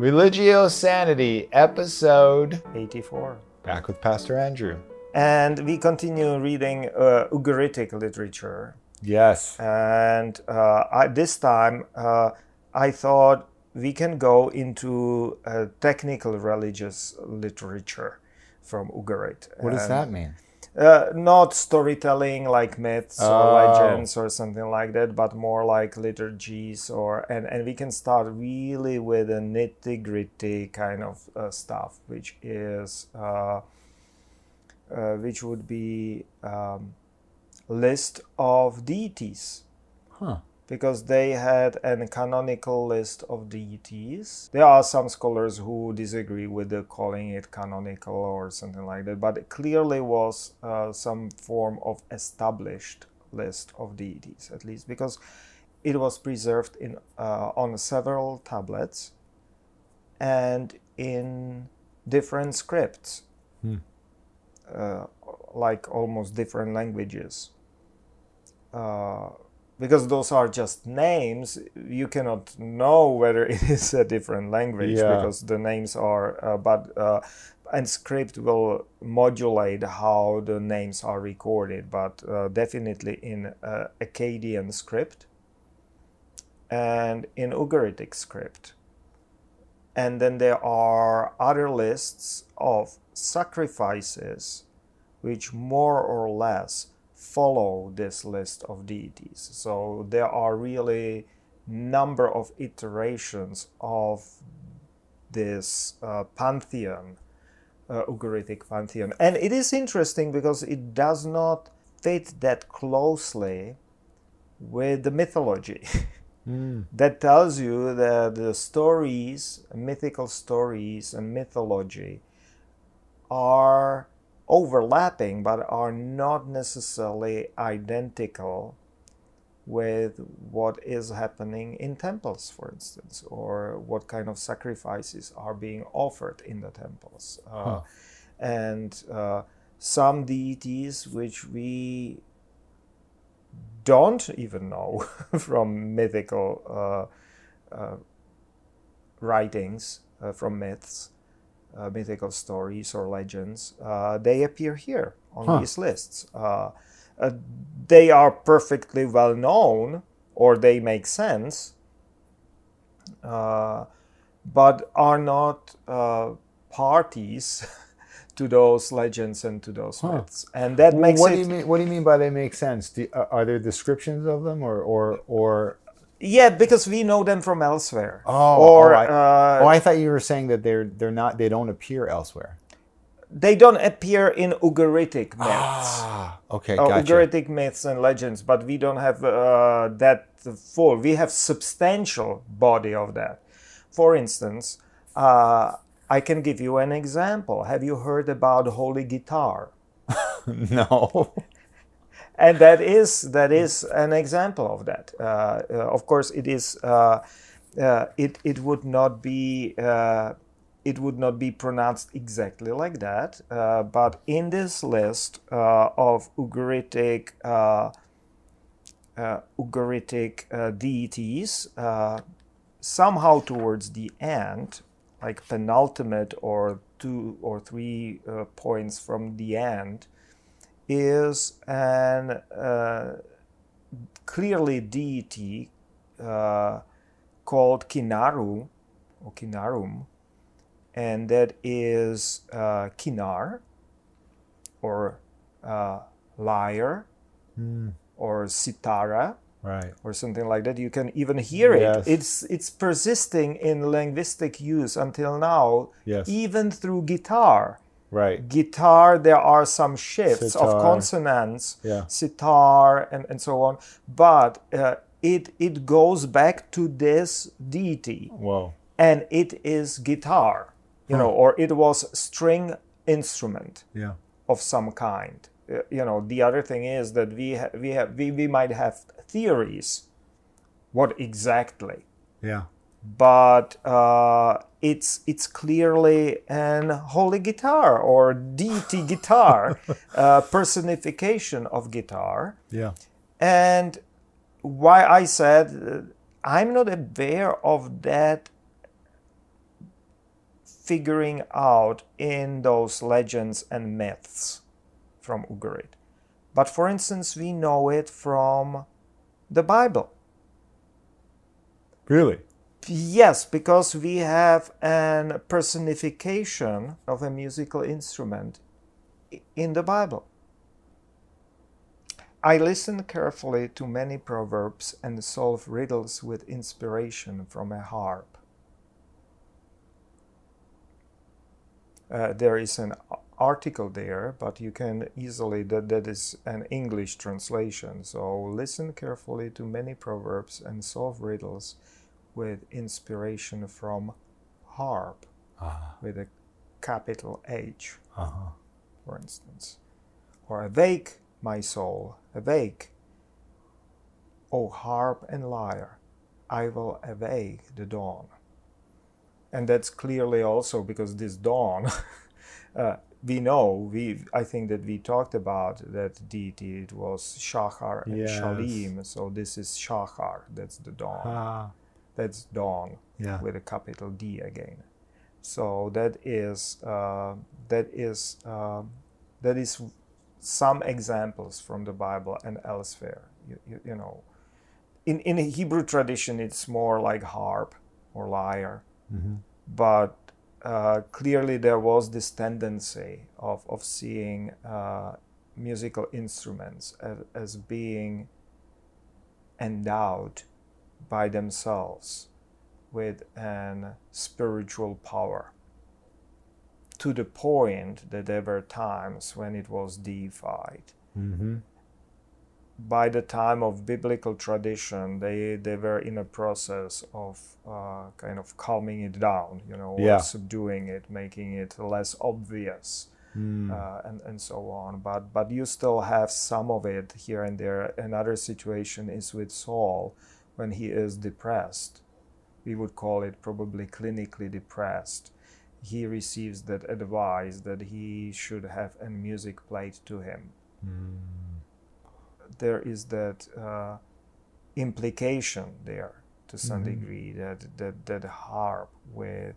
Religio Sanity, episode 84. back with Pastor Andrew. And we continue reading uh, Ugaritic literature. Yes. And uh, I, this time uh, I thought we can go into uh, technical religious literature from Ugarit. What does that mean? Uh, not storytelling like myths Oh. or legends or something like that, but more like liturgies or and, and we can start really with a nitty gritty kind of uh, stuff, which is uh, uh, which would be um, list of deities Huh. Because they had a canonical list of deities. There are some scholars who disagree with the calling it canonical or something like that, but it clearly was uh, some form of established list of deities, at least because it was preserved in uh, on several tablets and in different scripts, uh, like almost different languages uh, because those are just names, you cannot know whether it is a different language Yeah. because the names are. Uh, but uh, and script will modulate how the names are recorded, but uh, definitely in uh, Akkadian script and in Ugaritic script. And then there are other lists of sacrifices which more or less follow this list of deities. So there are really number of iterations of this uh, pantheon, uh, Ugaritic pantheon, and it is interesting because it does not fit that closely with the mythology. that tells you that the stories, mythical stories, and mythology are overlapping but are not necessarily identical with what is happening in temples, for instance, or what kind of sacrifices are being offered in the temples. Uh, Huh. And uh, some deities which we don't even know from mythical uh, uh, writings, uh, from myths, uh, mythical stories or legends, uh, they appear here on Huh. these lists. Uh, uh, they are perfectly well known or they make sense, uh, but are not uh, parties to those legends and to those Huh. myths. And that makes what it do you mean? What do you mean by they make sense? Do, uh, are there descriptions of them, or or or? Yeah, because we know them from elsewhere. Oh, or oh, I, uh, oh, I thought you were saying that they're they're not. They don't appear elsewhere. they don't appear in Ugaritic myths. Ah, okay, Uh, gotcha. Ugaritic myths and legends, but we don't have uh, that full. We have substantial body of that. For instance, uh, I can give you an example. Have you heard about holy guitar? no. And that is that is an example of that. Uh, uh, of course, it is. Uh, uh, it it would not be. Uh, it would not be pronounced exactly like that, uh, but in this list uh, of Ugaritic uh, uh, Ugaritic uh, deities, uh, somehow towards the end, like penultimate or two or three uh, points from the end, is an uh, clearly deity uh, called Kinaru or Kinarum, and that is uh, Kinar or uh, lyre or sitara Right. or something like that. You can even hear it. It's it's persisting in linguistic use until now, Yes. even through guitar Right. guitar there are some shifts of consonants Yeah. sitar and, and so on but uh, it it goes back to this deity Whoa. and it is guitar you know or it was string instrument Yeah. of some kind Uh, you know the other thing is that we ha- we have we, we might have theories what exactly Yeah. But uh, it's it's clearly an holy guitar or deity guitar, uh, personification of guitar. Yeah. And why I said uh, I'm not aware of that figuring out in those legends and myths from Ugarit. But for instance, we know it from the Bible. Really? Yes, because we have an personification of a musical instrument in the Bible. I listen carefully to many proverbs and solve riddles with inspiration from a harp. Uh, there is an article there, but you can easily, that, that is an English translation. So listen carefully to many proverbs and solve riddles with inspiration from harp Uh-huh. with a capital H, Uh-huh. for instance. Or awake, my soul, awake. O harp and lyre, I will awake the dawn. And that's clearly also because this dawn, uh, we know, we I think that we talked about that deity. It was Shachar and Yes. Shalim. So this is Shachar. That's the dawn. Ah. That's Dawn Yeah. with a capital D again. So that is uh, that is uh, that is some examples from the Bible and elsewhere. You, you, you know, in in a Hebrew tradition, it's more like harp or lyre, Mm-hmm. but uh, clearly there was this tendency of of seeing uh, musical instruments as, as being endowed by themselves with an spiritual power to the point that there were times when it was deified. Mm-hmm. By the time of biblical tradition, they, they were in a process of uh, kind of calming it down, you know, Yeah. subduing it, making it less obvious Mm. uh, and and so on. But but you still have some of it here and there. Another situation is with Saul when he is depressed. We would call it probably clinically depressed. He receives that advice that he should have a music played to him. Mm. There is that uh, implication there to some Mhm. degree that that that harp with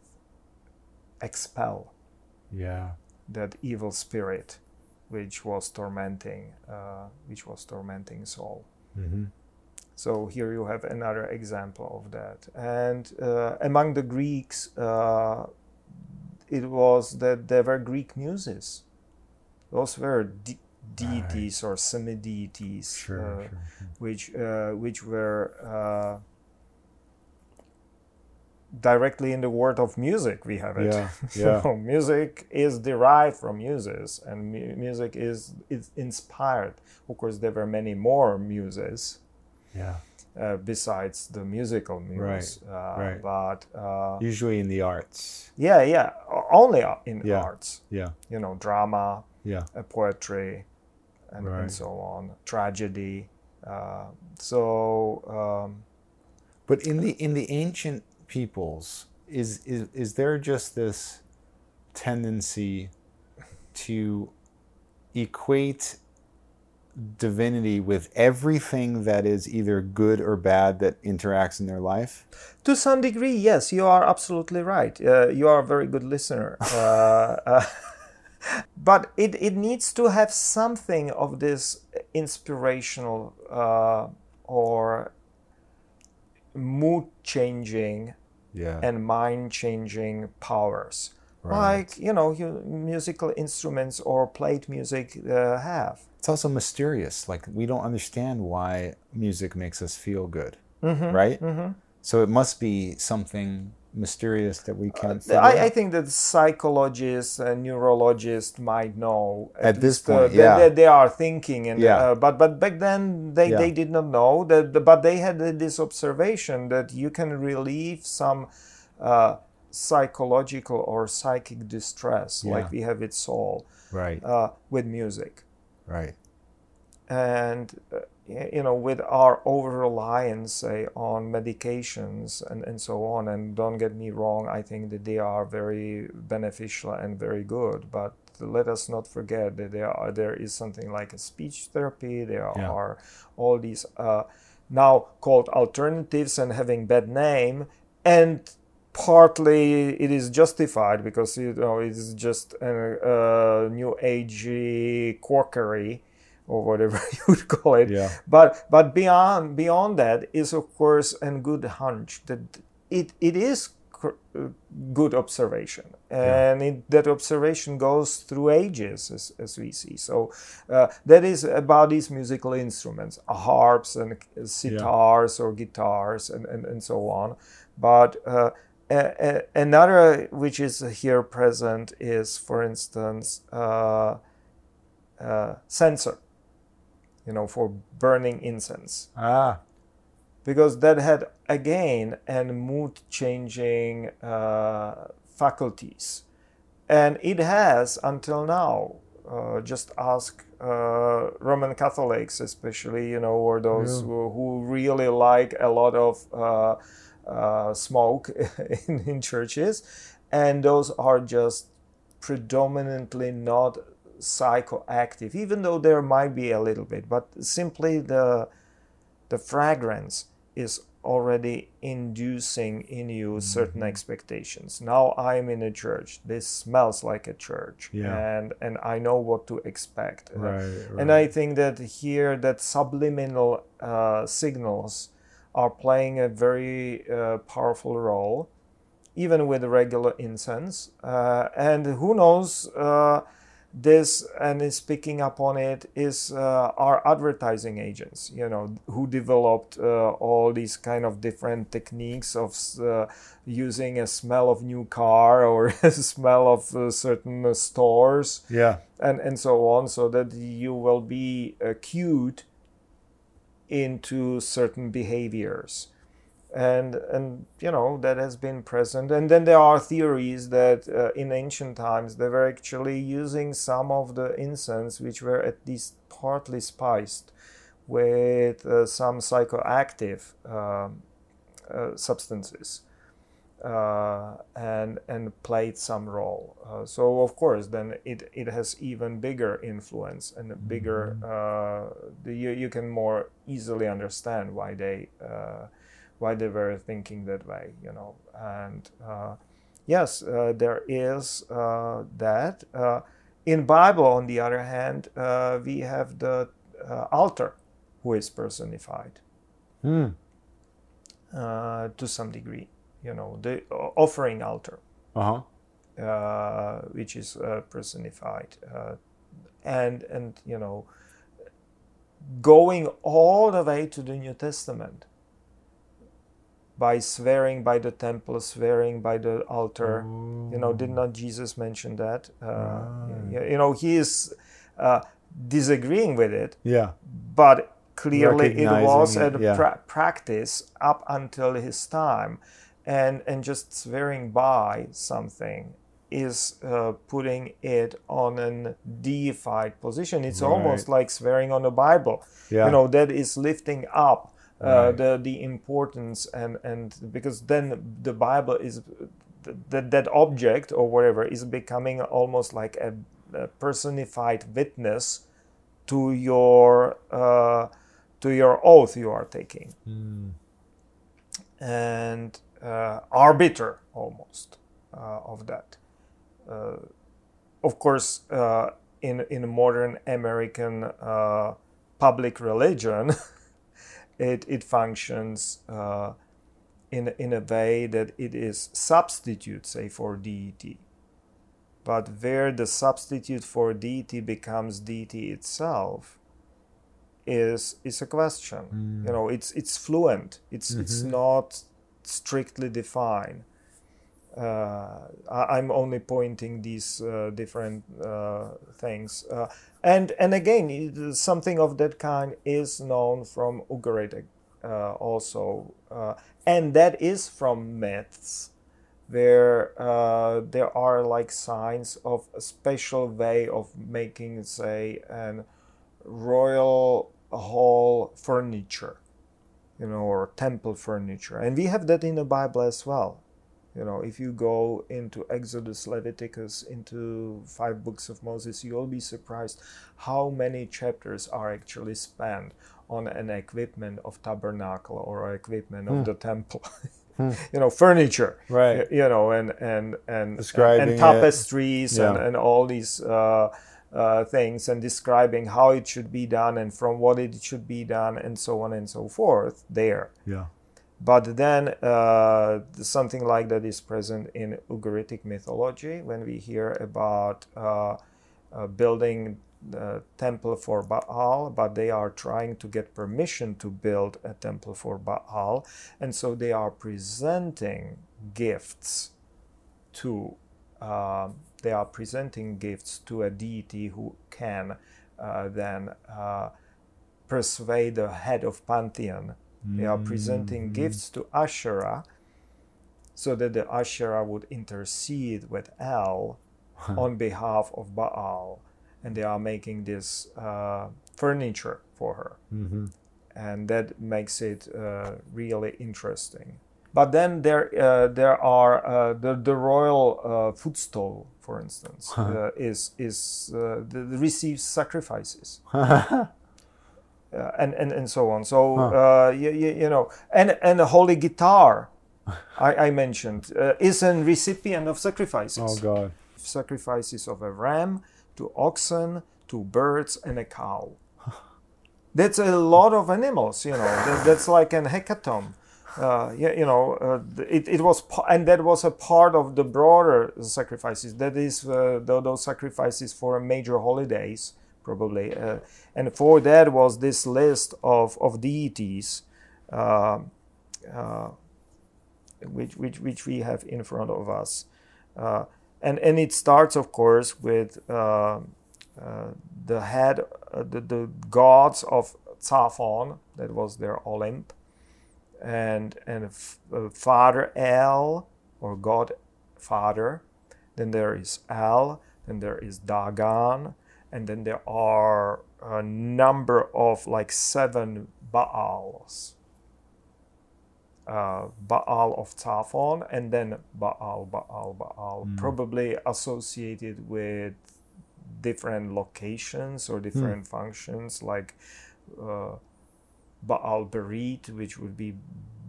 expel Yeah. that evil spirit which was tormenting uh, which was tormenting Saul. Mm-hmm. So here you have another example of that. And uh, among the Greeks, uh, it was that there were Greek muses. Those were de- deities or semi-deities, Sure, uh, sure, sure. which uh, which were uh, directly in the word of music. We have it. Yeah, yeah. So music is derived from muses, and mu- music is is inspired. Of course, there were many more muses Yeah. uh, besides the musical muse. Right, Uh, right. But uh, Usually in the arts. yeah, yeah, only uh, in Yeah. arts. Yeah. You know, drama, Yeah. uh, poetry, and, and so on, tragedy. Uh, so um, But in the in the ancient peoples, is is is there just this tendency to equate divinity with everything that is either good or bad that interacts in their life? To some degree, yes, you are absolutely right. Uh, you are a very good listener. Uh, uh, but it, it needs to have something of this inspirational uh, or mood changing Yeah. and mind changing powers. Right. Like, you know, musical instruments or played music uh, have. It's also mysterious. Like we don't understand why music makes us feel good, Mm-hmm. right? So it must be something mysterious that we can't. Uh, I, I think that psychologists and neurologists might know At this least, uh, point, they- yeah. they, they are thinking and Yeah. uh, but but back then they, Yeah. they did not know that but they had this observation that you can relieve some uh, psychological or psychic distress Yeah. like we have it Saul right, uh, with music right. and uh, you know with our over reliance say on medications and, and so on and don't get me wrong i think that they are very beneficial and very good but let us not forget that there are there is something like a speech therapy there Yeah. are all these uh, now called alternatives and having bad name and partly it is justified because you know it's just a, a new agey quackery or whatever you would call it. Yeah. But but beyond beyond that is of course a good hunch that it it is good observation and yeah. it, that observation goes through ages as, as we see so uh, that is about these musical instruments harps and sitars yeah. or guitars and, and, and so on but uh, another which is here present is for instance uh, uh censer you know, for burning incense. Ah. Because that had again and mood changing uh, faculties. And it has until now. Uh, just ask uh, Roman Catholics, especially, you know, or those yeah. who, who, really like a lot of uh, uh, smoke in, in churches. And those are just predominantly not psychoactive, even though there might be a little bit, but simply the the fragrance is already inducing in you mm-hmm. certain expectations. Now I'm in a church. This smells like a church, yeah. and and I know what to expect. Right, right. And I think that here that subliminal uh, signals are playing a very uh, powerful role, even with regular incense. Uh, and who knows? Uh, this and is picking up on it is uh, our advertising agents you know who developed uh, all these kind of different techniques of uh, using a smell of new car or a smell of uh, certain stores yeah and and so on so that you will be cued into certain behaviors. And and you know that has been present. And then there are theories that uh, in ancient times they were actually using some of the incense which were at least partly spiced with uh, some psychoactive um, uh, substances uh, and and played some role uh, so of course then it, it has even bigger influence and bigger mm-hmm. uh, you, you can more easily understand why they why they were thinking that way, you know. And uh, yes, uh, there is uh, that. Uh, in Bible, on the other hand, uh, we have the uh, altar, who is personified mm. to some degree. You know, the offering altar, uh-huh. which is personified, and and you know, going all the way to the New Testament by swearing by the temple, swearing by the altar. You know, did not Jesus mention that? Uh, right. You know, he is uh, disagreeing with it. Yeah. But clearly it was a yeah. pra- practice up until his time. And, and just swearing by something is uh, putting it on a deified position. It's right. almost like swearing on the Bible. Yeah. You know, that is lifting up uh, the the importance and and because then the Bible is that that object or whatever is becoming almost like a, a personified witness to your uh, to your oath you are taking mm. and arbiter almost uh, of that uh, of course uh, in in modern American public religion it, it functions uh, in, in a way that it is substitute, say, for deity. But where the substitute for deity becomes deity itself is is a question. Mm. You know, it's it's fluent. It's mm-hmm. it's not strictly define. Uh, I, am only pointing these uh, different uh, things. Uh, and and again, something of that kind is known from Ugarit uh, also, uh, and that is from myths, where there are like signs of a special way of making, say, an royal hall furniture, you know, or temple furniture, and we have that in the Bible as well you know if you go into exodus leviticus into five books of moses you'll be surprised how many chapters are actually spent on an equipment of tabernacle or equipment of mm. the temple you know, furniture, Right. You know, and and and Describing and it. tapestries and, and all these uh, uh, things, and describing how it should be done and from what it should be done, and so on and so forth. There. Yeah. But then uh, something like that is present in Ugaritic mythology when we hear about uh, uh, building a temple for Baal, but they are trying to get permission to build a temple for Baal, and so they are presenting gifts to. They are presenting gifts to a deity who can uh, then uh, persuade the head of pantheon they are presenting gifts to Asherah so that the Asherah would intercede with El on behalf of Baal. And they are making this uh, furniture for her. Mm-hmm. And that makes it uh, really interesting. But then there, uh, there are uh, the, the royal uh, footstool, for instance, uh, is, is uh, the, the receives sacrifices and, and and so on. So uh, you, you, you know, and and the holy guitar, I, I mentioned, uh, is a recipient of sacrifices. oh God. Sacrifices of a ram to oxen to birds and a cow. That's a lot of animals. You know, that, that's like an hecatomb. Uh, you, you know, uh, it, it was, and that was a part of the broader sacrifices. That is, uh, tho- those sacrifices for major holidays, probably. Uh, and for that was this list of, of deities, uh, uh, which, which, which we have in front of us. And, and it starts, of course, with the head, the, the gods of Zaphon, that was their Olymp, and and f- uh, Father El or God Father. Then there is El. Then there is Dagon, and then there are a number of like seven Baals. Uh, Baal of Zaphon, and then Baal, Baal, Baal, probably associated with different locations or different functions, like uh, Baal Berit, which would be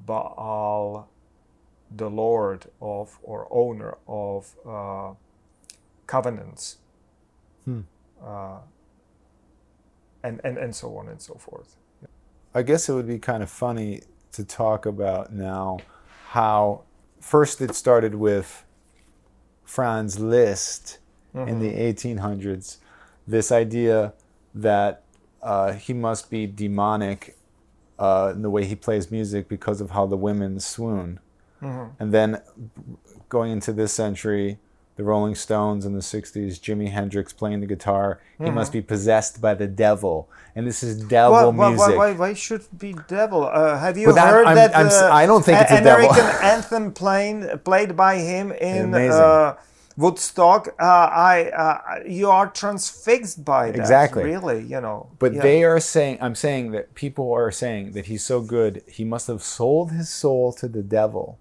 Baal, the Lord of or owner of uh, covenants, Hmm. uh, and, and and so on and so forth. I guess it would be kind of funny to talk about now how first it started with Franz Liszt in the 1800s, this idea that uh, he must be demonic uh, in the way he plays music because of how the women swoon. And then going into this century, the Rolling Stones in the 60s, Jimi Hendrix playing the guitar, he must be possessed by the devil. And this is devil Why, music. why, why, why should it be devil? Uh, have you that- heard I'm- that? I'm uh, I don't think a- it's a devil. American anthem playing, played by him in Amazing. uh, Woodstock. Uh, I, uh, you are transfixed by that. Exactly. Really, you know. But Yeah. they are saying, I'm saying that people are saying that he's so good, he must have sold his soul to the devil.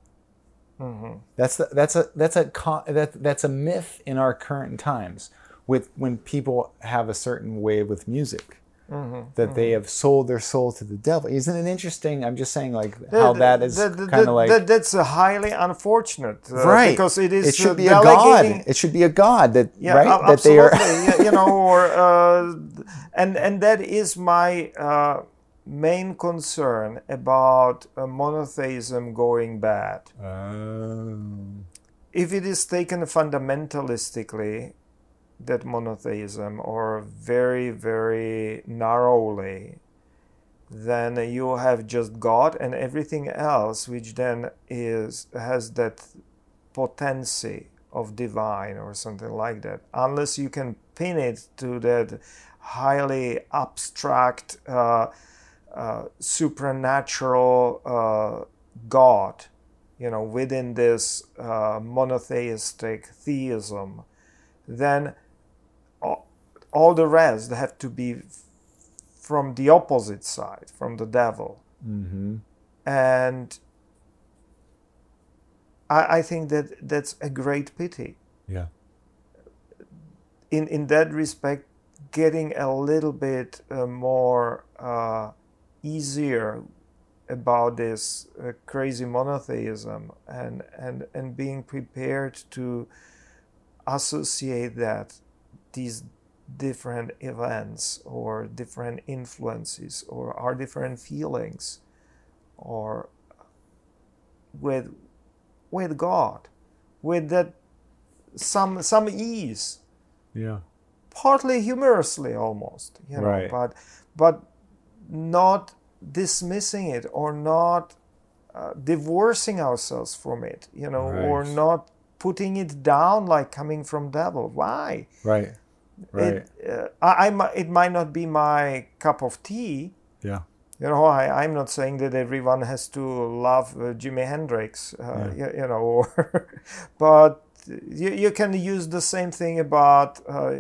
Mm-hmm. That's the, that's a that's a con, that that's a myth in our current times. With when people have a certain way with music, Mm-hmm. that they have sold their soul to the devil. Isn't it interesting? I'm just saying, like how th- that is kind of like th- that's uh, highly unfortunate, uh, right Because it is It should uh, be a god. It should be a god that yeah, right a- that they are. you know, or uh, and and that is my uh, main concern about uh, monotheism going bad. Oh. If it is taken fundamentalistically, that monotheism, or very very narrowly, then you have just God and everything else, which then is has that potency of divine or something like that. Unless you can pin it to that highly abstract, uh, uh, supernatural uh, God, you know, within this uh, monotheistic theism, then all, the rest have to be from the opposite side, from the devil. hmm And I, I think that that's a great pity. Yeah. In, in that respect, getting a little bit uh, more uh, easier about this uh, crazy monotheism and, and, and being prepared to associate that these different events or different influences or our different feelings or with with God with that some some ease Yeah. partly humorously almost you know Right. but but not dismissing it or not uh, divorcing ourselves from it you know or not putting it down like coming from devil why Right. Right. it, uh, I, I it might not be my cup of tea. Yeah. you know I, i'm not saying that everyone has to love uh, jimi hendrix uh, you, you know or but you, you can use the same thing about uh,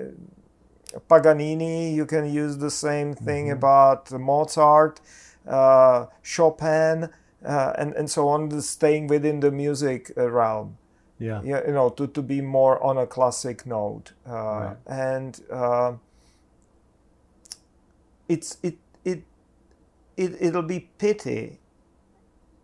paganini. You can use the same thing about mozart uh, chopin uh, and, and so on staying within the music realm Yeah. yeah, you know, to, to be more on a classic note, uh, Right. and uh, it's it it it it'll be pity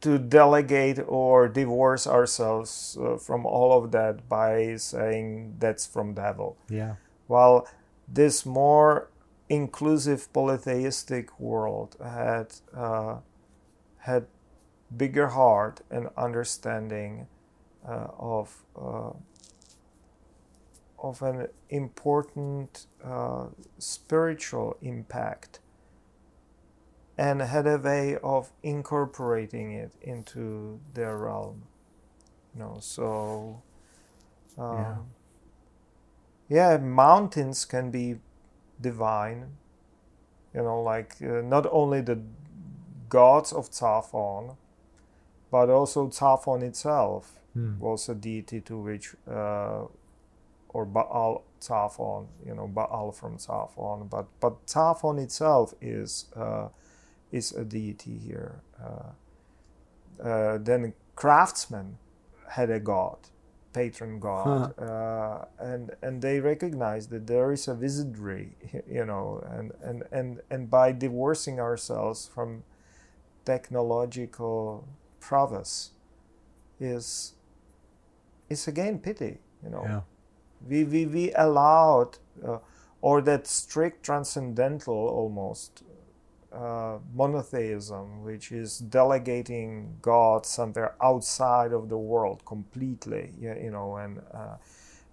to delegate or divorce ourselves uh, from all of that by saying that's from devil. Yeah. While this more inclusive polytheistic world had uh, had bigger heart and understanding of uh, of an important uh, spiritual impact and had a way of incorporating it into their realm you know so Yeah. um, yeah mountains can be divine you know like uh, not only the gods of Zaphon but also Zaphon itself Hmm. was a deity to which uh, or Baal Tafon, you know, Baal from Tafon, but but Zaphon itself is uh, is a deity here. Uh, uh, then craftsmen had a god, patron god, uh, and and they recognized that there is a wizardry, you know, and and and and by divorcing ourselves from technological prowess is is again pity, you know Yeah. we we, we allowed uh, or that strict transcendental almost uh, monotheism which is delegating god somewhere outside of the world completely yeah, you know and uh,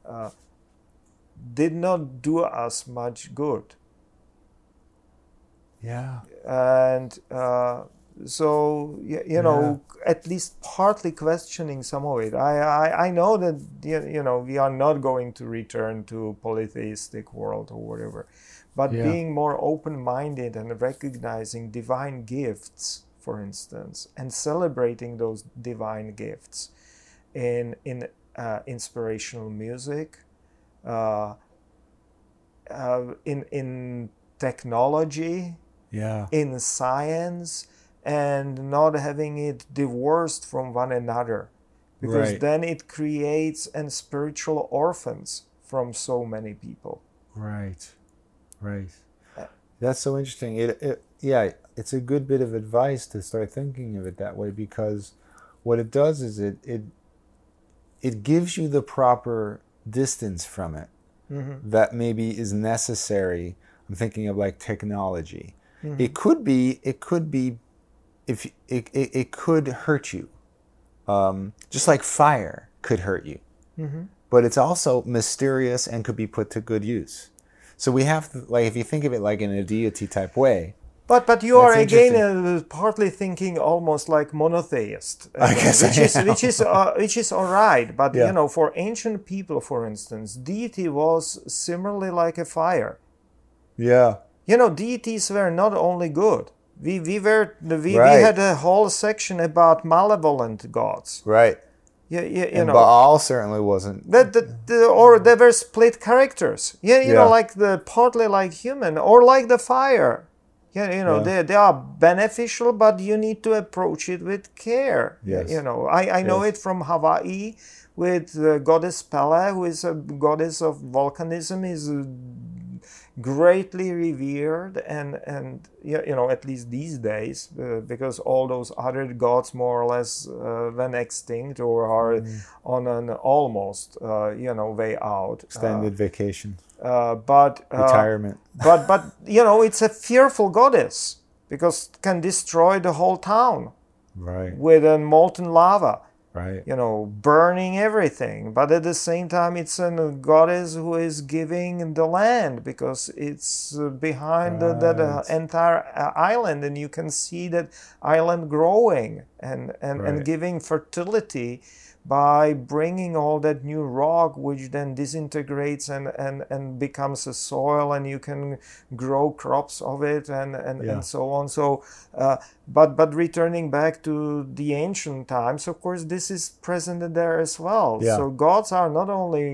uh, did not do us much good Yeah. and uh, so you, you know at least partly questioning some of it I, I i know that you you know we are not going to return to polytheistic world or whatever but Yeah. being more open-minded and recognizing divine gifts for instance and celebrating those divine gifts in in uh, inspirational music uh, uh, in in technology Yeah. in science and not having it divorced from one another because Right. then it creates and spiritual orphans from so many people Right. Right. Uh, That's so interesting. It, it yeah, it's a good bit of advice to start thinking of it that way because what it does is it it it gives you the proper distance from it that maybe is necessary. I'm thinking of like technology. It could be it could be if it, it, it could hurt you. Um, just like fire could hurt you. But it's also mysterious and could be put to good use. So we have to, like, if you think of it like in a deity type way, but but you are again uh, partly thinking almost like monotheist I again, guess I which is which is uh, which is all right but Yeah. you know for ancient people for instance deity was similarly like a fire. Yeah, you know deities were not only good we we were we, we had a whole section about malevolent gods right. yeah, yeah you And know Baal certainly wasn't. that the, the, or they were split characters yeah you know like the partly like human or like the fire yeah you know Yeah. they, they are beneficial but you need to approach it with care Yes. you know i, I know Yes. it from hawaii with the goddess pele who is a goddess of volcanism is greatly revered and and you know at least these days uh, because all those other gods more or less uh, went extinct or are Mm. on an almost uh, you know way out Extended vacation, uh, but uh, retirement. but but you know it's a fearful goddess because can destroy the whole town right, with a molten lava right. you know, burning everything. But at the same time, it's a goddess who is giving the land because it's uh, behind the, that uh, entire uh, island, and you can see that island growing and and, and giving fertility by bringing all that new rock which then disintegrates and, and, and becomes a soil and you can grow crops of it and, and, Yeah. and so on so uh, but but returning back to the ancient times of course this is present there as well Yeah. so gods are not only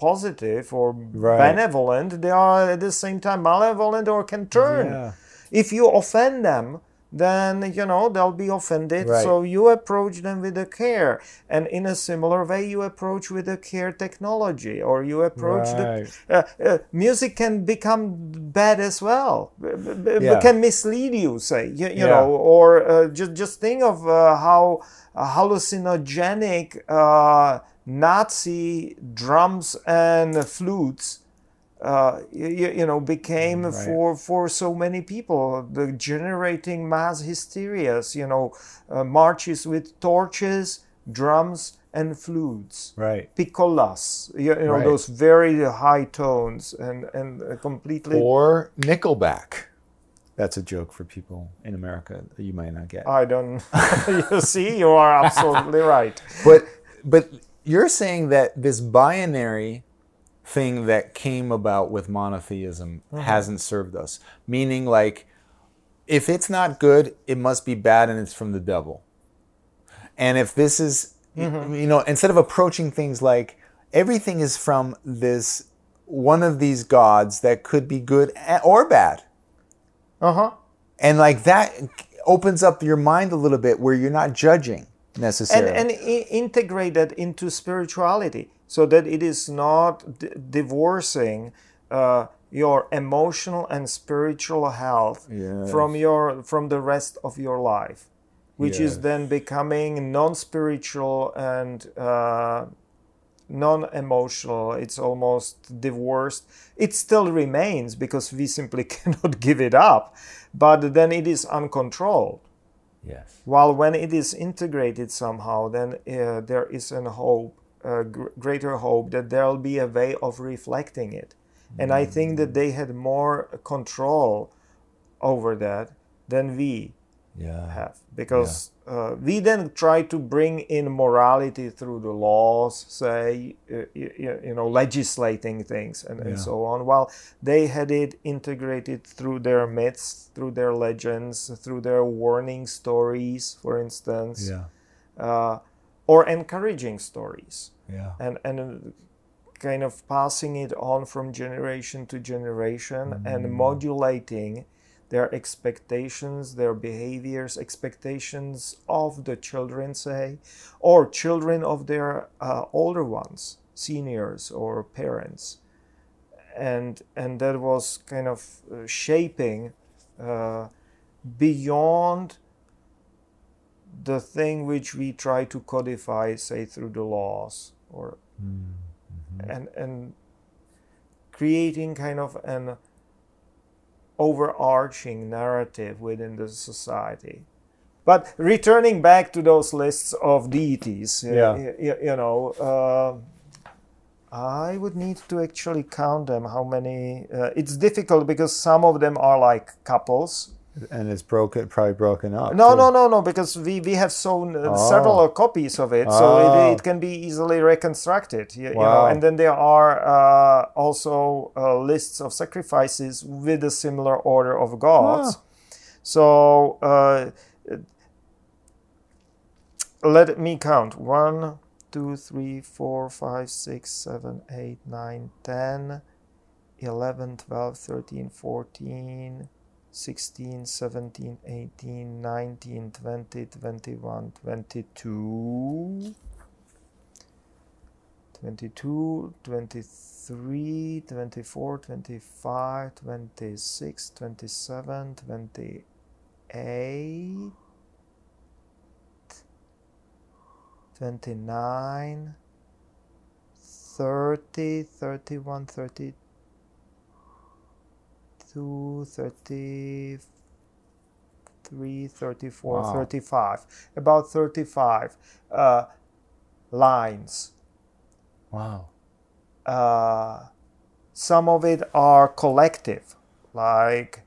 positive or Right. benevolent they are at the same time malevolent or can turn Yeah. if you offend them then you know they'll be offended Right. so you approach them with a care and in a similar way you approach with a care technology or you approach Right. the uh, uh, music can become bad as well Yeah. can mislead you say you, you Yeah. know or uh, just just think of uh, how hallucinogenic uh, nazi drums and flutes uh, you, you know became Right. for for so many people the generating mass hysterias you know uh, marches with torches drums and flutes Right. piccolas you, you know Right. those very high tones and and completely Or Nickelback. That's a joke for people in America that you might not get. i don't you see you are absolutely right But but you're saying that this binary thing that came about with monotheism hasn't served us. Meaning like if it's not good, it must be bad and it's from the devil. And if this is you know, instead of approaching things like everything is from this one of these gods that could be good or bad. uh-huh And like that opens up your mind a little bit where you're not judging necessarily. and integrate that into spirituality so that it is not d- divorcing uh, your emotional and spiritual health Yes. from your from the rest of your life which is then becoming non-spiritual and uh, non-emotional it's almost divorced it still remains because we simply cannot give it up but then it is uncontrolled yes. while when it is integrated somehow, then uh, there is an hope, gr- greater hope that there'll be a way of reflecting it. And I think that they had more control over that than we Yeah. have because uh, we then try to bring in morality through the laws say uh, you, you know legislating things and, Yeah. and so on while they had it integrated through their myths through their legends through their warning stories for instance Yeah. uh, or encouraging stories Yeah. and and uh, kind of passing it on from generation to generation and modulating their expectations their behaviors expectations of the children say or children of their uh, older ones seniors or parents and and that was kind of uh, shaping uh, beyond the thing which we try to codify say through the laws or and and creating kind of an overarching narrative within the society but returning back to those lists of deities Yeah. y- y- you know uh, I would need to actually count them. How many? Uh, it's difficult because some of them are like couples. And it's broken, probably broken up. No, too. no, no, no. Because we we have sown uh, Oh. several copies of it, so Oh. it, it can be easily reconstructed. You, you know, Wow. and then there are uh, also uh, lists of sacrifices with a similar order of gods. Ah. So uh, let me count one, two, three, four, five, six, seven, eight, nine, ten, eleven, twelve, thirteen, fourteen. 16, 17, 18, 19, 20, 21, 22, 22, 23, 24, 25, 26, 27, 28, 29, 30, 31, 32, 33, 34, Wow. 35. About 35 uh, lines. Wow. Uh, some of it are collective, like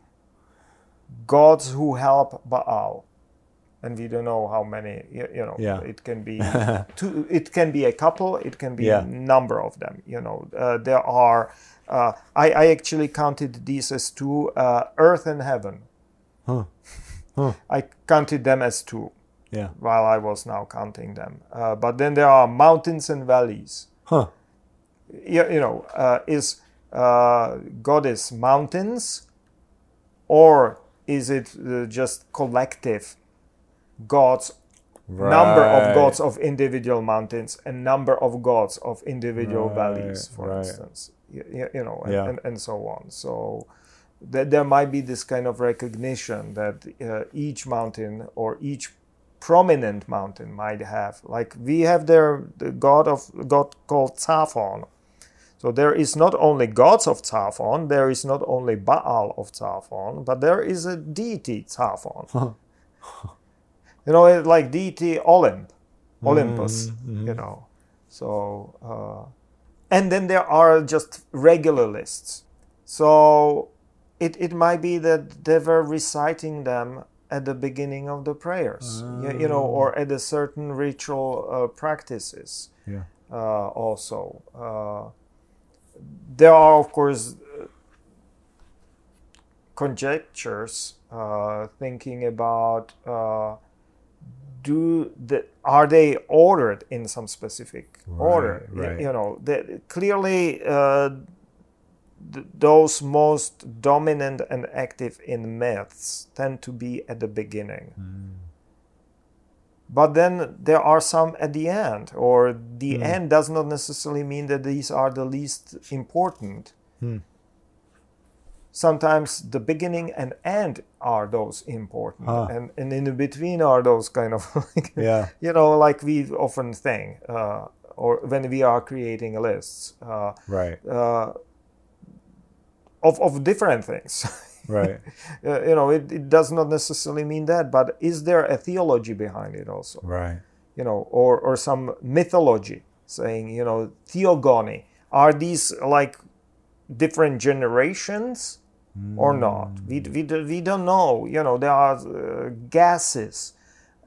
gods who help Baal. And we don't know how many, you, you know, Yeah. it can be two, it can be a couple, it can be Yeah. a number of them, you know. Uh, there are, uh, I, I actually counted these as two, uh, earth and heaven. Huh. Huh. I counted them as two Yeah. while I was now counting them. Uh, but then there are mountains and valleys. Huh. You, you know, uh, is uh, goddess mountains, or is it uh, just collective gods? Number of gods of individual mountains and number of gods of individual Right, valleys, for right. instance. You, you know, and, Yeah. and, and so on. So that there might be this kind of recognition that uh, each mountain or each prominent mountain might have like we have there the god of god called Zaphon so there is not only gods of Zaphon there is not only Baal of Zaphon but there is a deity Zaphon you know it- like deity Olymp Olympus you know. So uh, and then there are just regular lists. So it, it might be that they were reciting them at the beginning of the prayers, you, you know, or at a certain ritual uh, practices Yeah. uh, also. Uh, there are, of course, conjectures uh, thinking about uh, do the, are they ordered in some specific order? Right. You know, the, clearly uh, th- those most dominant and active in myths tend to be at the beginning. But then there are some at the end, or the end does not necessarily mean that these are the least important. Hmm. Sometimes the beginning and end are those important, Huh. and, and in the between are those kind of like, Yeah. you know, like we often think, uh, or when we are creating lists uh, Right. uh, of, of different things. Right. Uh, you know, it, it does not necessarily mean that, but is there a theology behind it also? Right. You know, or, or some mythology saying, you know, theogony. Are these like different generations or not? We, we, we don't know. You know, there are uh, gases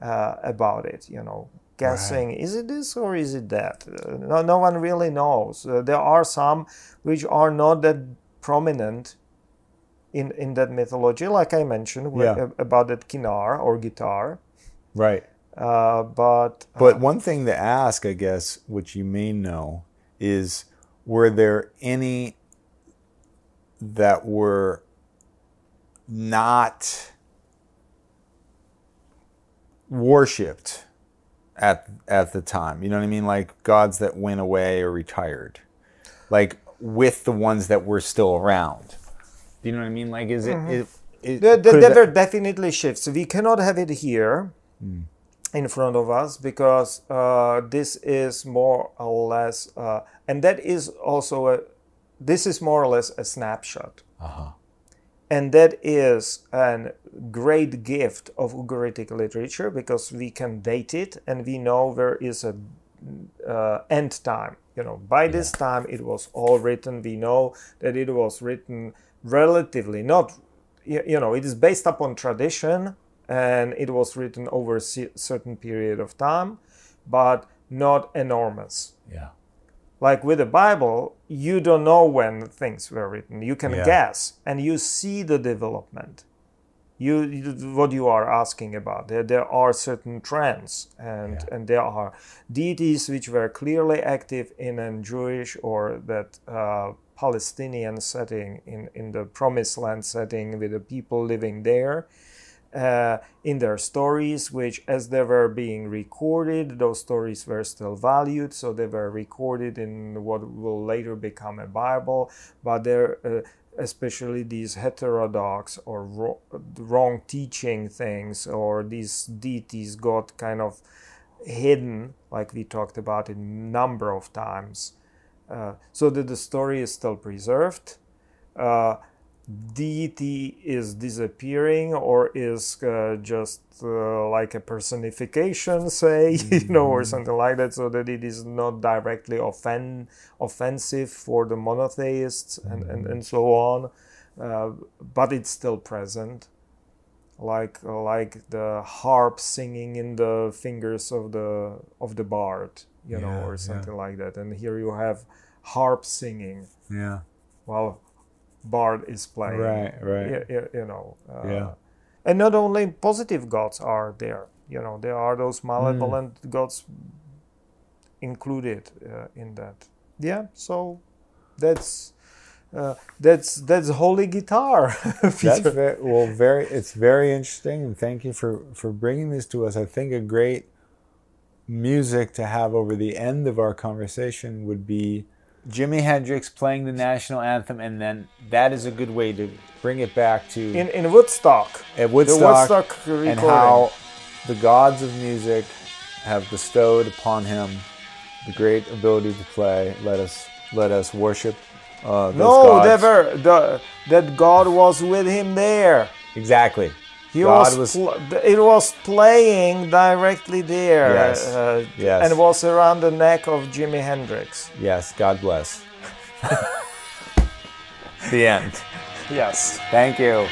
uh, about it, you know. Guessing, is it this or is it that? Uh, no, no one really knows. Uh, there are some which are not that prominent in, in that mythology, like I mentioned wh- Yeah. about that kinar or guitar. Right. Uh, but But one thing to ask, I guess, which you may know, is were there any that were not worshipped at at the time? You know what I mean? Like gods that went away or retired, like with the ones that were still around. Do you know what I mean? Like, is it? is- is- There, there, could there that- were definitely shifts. We cannot have it here in front of us because uh, this is more or less, uh, and that is also a, this is more or less a snapshot. Uh-huh. And that is a great gift of Ugaritic literature because we can date it and we know there is a uh, end time. You know, by this time it was all written. We know that it was written relatively not. You, you know, it is based upon tradition and it was written over a certain period of time, but not enormous Yeah. Like with the bible you don't know when things were written you can Yeah. guess and you see the development you, you what you are asking about there, there are certain trends and Yeah. and there are deities which were clearly active in a jewish or that uh, palestinian setting in in the promised land setting with the people living there uh, in their stories, which as they were being recorded, those stories were still valued, so they were recorded in what will later become a Bible. But they're uh, especially these heterodox or ro- wrong teaching things, or these deities got kind of hidden, like we talked about a number of times, uh, so that the story is still preserved. Uh, deity is disappearing or is uh, just uh, like a personification say you know or mm-hmm. something like that so that it is not directly offend offensive for the monotheists and, and, and so on uh, but it's still present like like the harp singing in the fingers of the of the bard you yeah, know or something yeah. like that and here you have harp singing yeah well bard is playing right right you, you know uh, yeah and not only positive gods are there you know there are those malevolent mm. gods included uh, in that yeah so that's uh, that's that's holy guitar. that's very, well, very. It's very interesting, and thank you for for bringing this to us. I think a great music to have over the end of our conversation would be Jimi Hendrix playing the national anthem, and then that is a good way to bring it back to in, in Woodstock. At Woodstock, Woodstock and how the gods of music have bestowed upon him the great ability to play. Let us let us worship. Uh, no, never. The, that God was with him there. Exactly. He God was, was it was playing directly there. Yes. Uh, yes. And was around the neck of Jimi Hendrix. Yes. God bless. the end. Yes. Thank you.